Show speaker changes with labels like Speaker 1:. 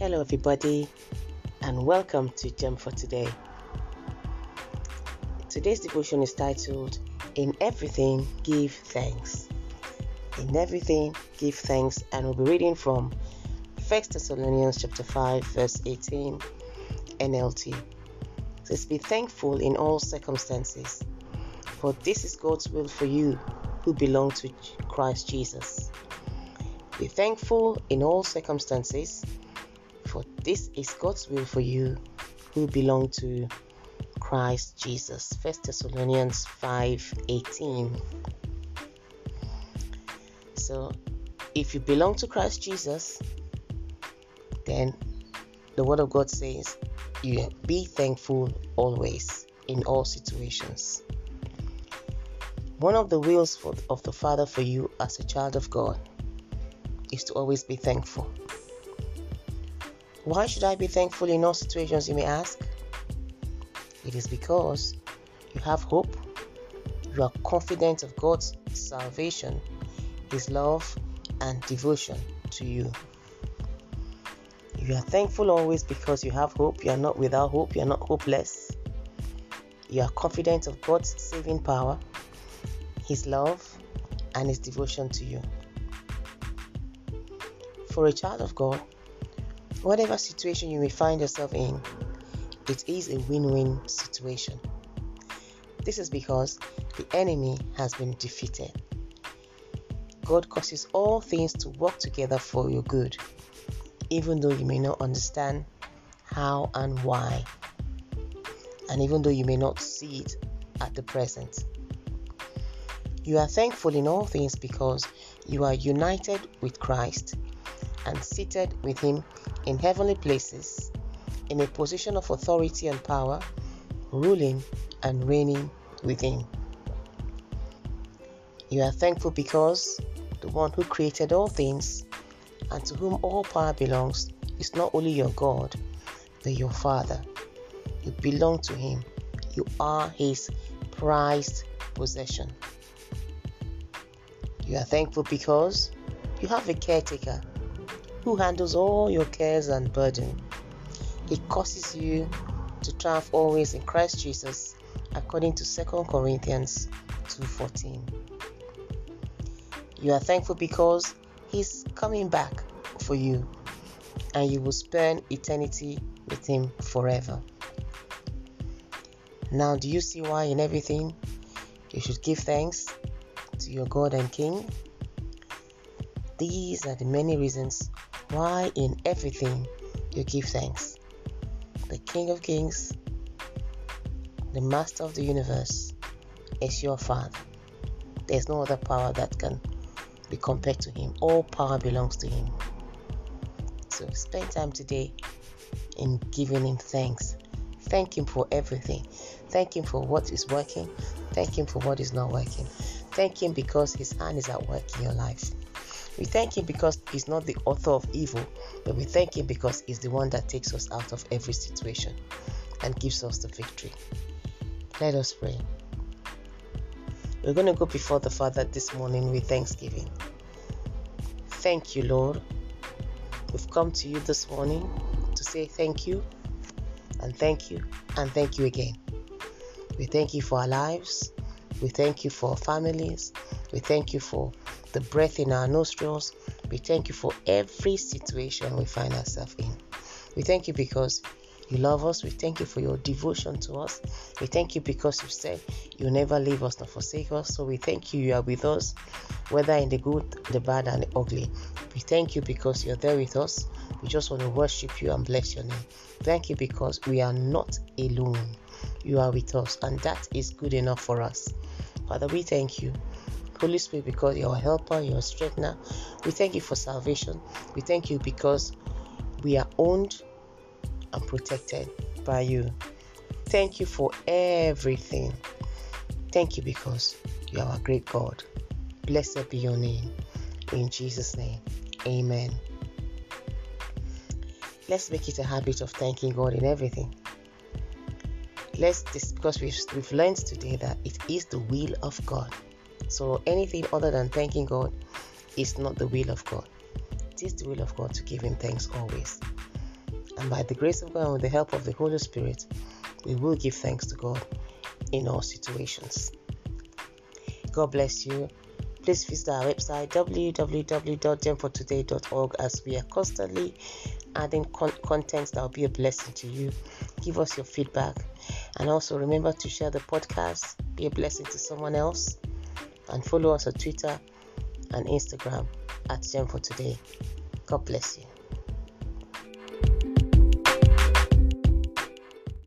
Speaker 1: Hello, everybody, and welcome to Gem for Today. Today's devotion is titled In Everything Give Thanks. In everything give thanks, and we'll be reading from 1 Thessalonians chapter 5, verse 18, NLT. It says, Be thankful in all circumstances, for this is God's will for you who belong to Christ Jesus. Be thankful in all circumstances for this is God's will for you who belong to Christ Jesus. 1 Thessalonians 5:18. So, if you belong to Christ Jesus, then the word of God says, you be thankful always in all situations. One of the wills for, of the Father for you as a child of God is to always be thankful. Why should I be thankful in all situations, you may ask? It is because you have hope, you are confident of God's salvation, His love, and devotion to you. You are thankful always because you have hope, you are not without hope, you are not hopeless. You are confident of God's saving power, His love, and His devotion to you. For a child of God, Whatever situation you may find yourself in, it is a win win situation. This is because the enemy has been defeated. God causes all things to work together for your good, even though you may not understand how and why, and even though you may not see it at the present. You are thankful in all things because you are united with Christ and seated with Him in heavenly places, in a position of authority and power, ruling and reigning within. You are thankful because the one who created all things and to whom all power belongs is not only your God, but your Father. You belong to Him, you are His prized possession. You are thankful because you have a caretaker who handles all your cares and burden. He causes you to triumph always in Christ Jesus, according to 2 Corinthians 2:14. You are thankful because he's coming back for you and you will spend eternity with him forever. Now, do you see why in everything you should give thanks to your God and King? These are the many reasons why in everything you give thanks? The King of Kings, the Master of the universe, is your Father. There's no other power that can be compared to Him. All power belongs to Him. So spend time today in giving Him thanks. Thank Him for everything. Thank Him for what is working. Thank Him for what is not working. Thank Him because His hand is at work in your life. We thank Him because He's not the author of evil, but we thank Him because He's the one that takes us out of every situation and gives us the victory. Let us pray. We're going to go before the Father this morning with thanksgiving. Thank you, Lord. We've come to you this morning to say thank you and thank you and thank you again. We thank you for our lives. We thank you for our families. We thank you for the breath in our nostrils. We thank you for every situation we find ourselves in. We thank you because you love us. We thank you for your devotion to us. We thank you because you said you never leave us nor forsake us. So we thank you, you are with us, whether in the good, the bad, and the ugly. We thank you because you're there with us. We just want to worship you and bless your name. Thank you because we are not alone. You are with us, and that is good enough for us. Father, we thank you. Holy Spirit, because you're a helper, you're a strengthener. We thank you for salvation. We thank you because we are owned and protected by you. Thank you for everything. Thank you because you are a great God. Blessed be your name. In Jesus' name, amen. Let's make it a habit of thanking God in everything. Let's, because we've, we've learned today that it is the will of God so anything other than thanking God is not the will of God. It is the will of God to give Him thanks always. And by the grace of God and with the help of the Holy Spirit, we will give thanks to God in all situations. God bless you. Please visit our website www.gemfortoday.org as we are constantly adding con- content that will be a blessing to you. Give us your feedback and also remember to share the podcast, be a blessing to someone else and follow us on Twitter and Instagram at Gem for Today. God bless you.